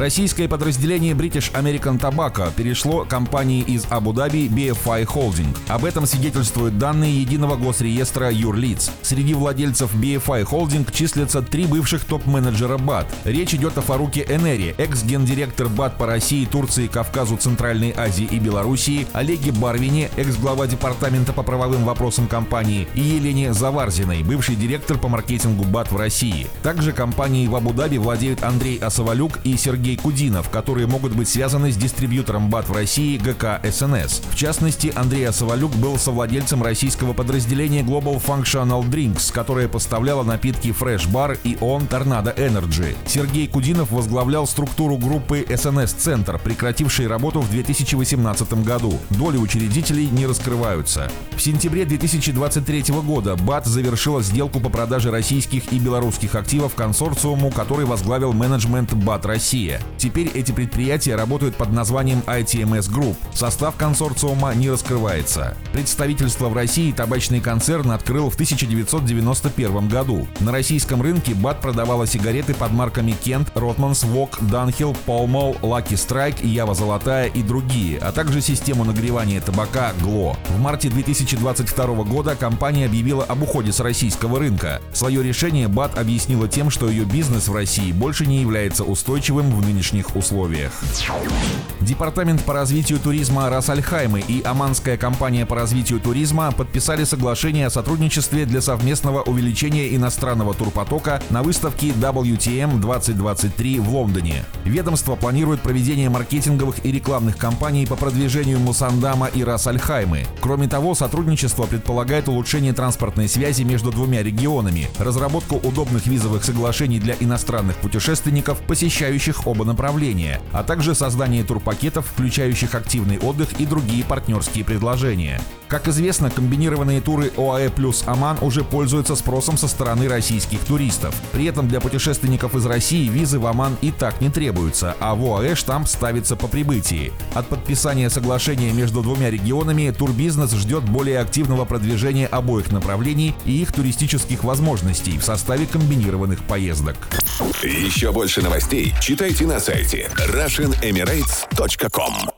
Российское подразделение British American Tobacco перешло компании из Абу-Даби BFI Holding. Об этом свидетельствуют данные единого госреестра юрлиц. Среди владельцев BFI Holding числятся три бывших топ-менеджера БАТ. Речь идет о Фаруке Энери, экс-гендиректор БАТ по России, Турции, Кавказу, Центральной Азии и Белоруссии, Олеге Барвине, экс-глава департамента по правовым вопросам компании, и Елене Заварзиной, бывший директор по маркетингу БАТ в России. Также компанией в Абу-Даби владеют Андрей Асавалюк и Сергей Сергей Кудинов, которые могут быть связаны с дистрибьютором БАТ в России ГК СНС. В частности, Андрей Асавалюк был совладельцем российского подразделения Global Functional Drinks, которое поставляло напитки Fresh Bar и он Tornado Energy. Сергей Кудинов возглавлял структуру группы СНС Центр, прекратившей работу в 2018 году. Доли учредителей не раскрываются. В сентябре 2023 года БАТ завершила сделку по продаже российских и белорусских активов консорциуму, который возглавил менеджмент БАТ Россия. Теперь эти предприятия работают под названием ITMS Group. Состав консорциума не раскрывается. Представительство в России табачный концерн открыл в 1991 году. На российском рынке БАТ продавала сигареты под марками Кент, Ротманс, Вок, Данхилл, Палмол, Лаки Страйк, Ява Золотая и другие, а также систему нагревания табака ГЛО. В марте 2022 года компания объявила об уходе с российского рынка. Свое решение БАТ объяснила тем, что ее бизнес в России больше не является устойчивым в нынешних условиях. Департамент по развитию туризма Расальхаймы и Оманская компания по развитию туризма подписали соглашение о сотрудничестве для совместного увеличения иностранного турпотока на выставке WTM 2023 в Лондоне. Ведомство планирует проведение маркетинговых и рекламных кампаний по продвижению Мусандама и Расальхаймы. Кроме того, сотрудничество предполагает улучшение транспортной связи между двумя регионами, разработку удобных визовых соглашений для иностранных путешественников, посещающих оба направления, а также создание турпакетов, включающих активный отдых и другие партнерские предложения. Как известно, комбинированные туры ОАЭ плюс Оман уже пользуются спросом со стороны российских туристов. При этом для путешественников из России визы в Оман и так не требуются, а в ОАЭ штамп ставится по прибытии. От подписания соглашения между двумя регионами турбизнес ждет более активного продвижения обоих направлений и их туристических возможностей в составе комбинированных поездок. Еще больше новостей читайте на сайте RussianEmirates.com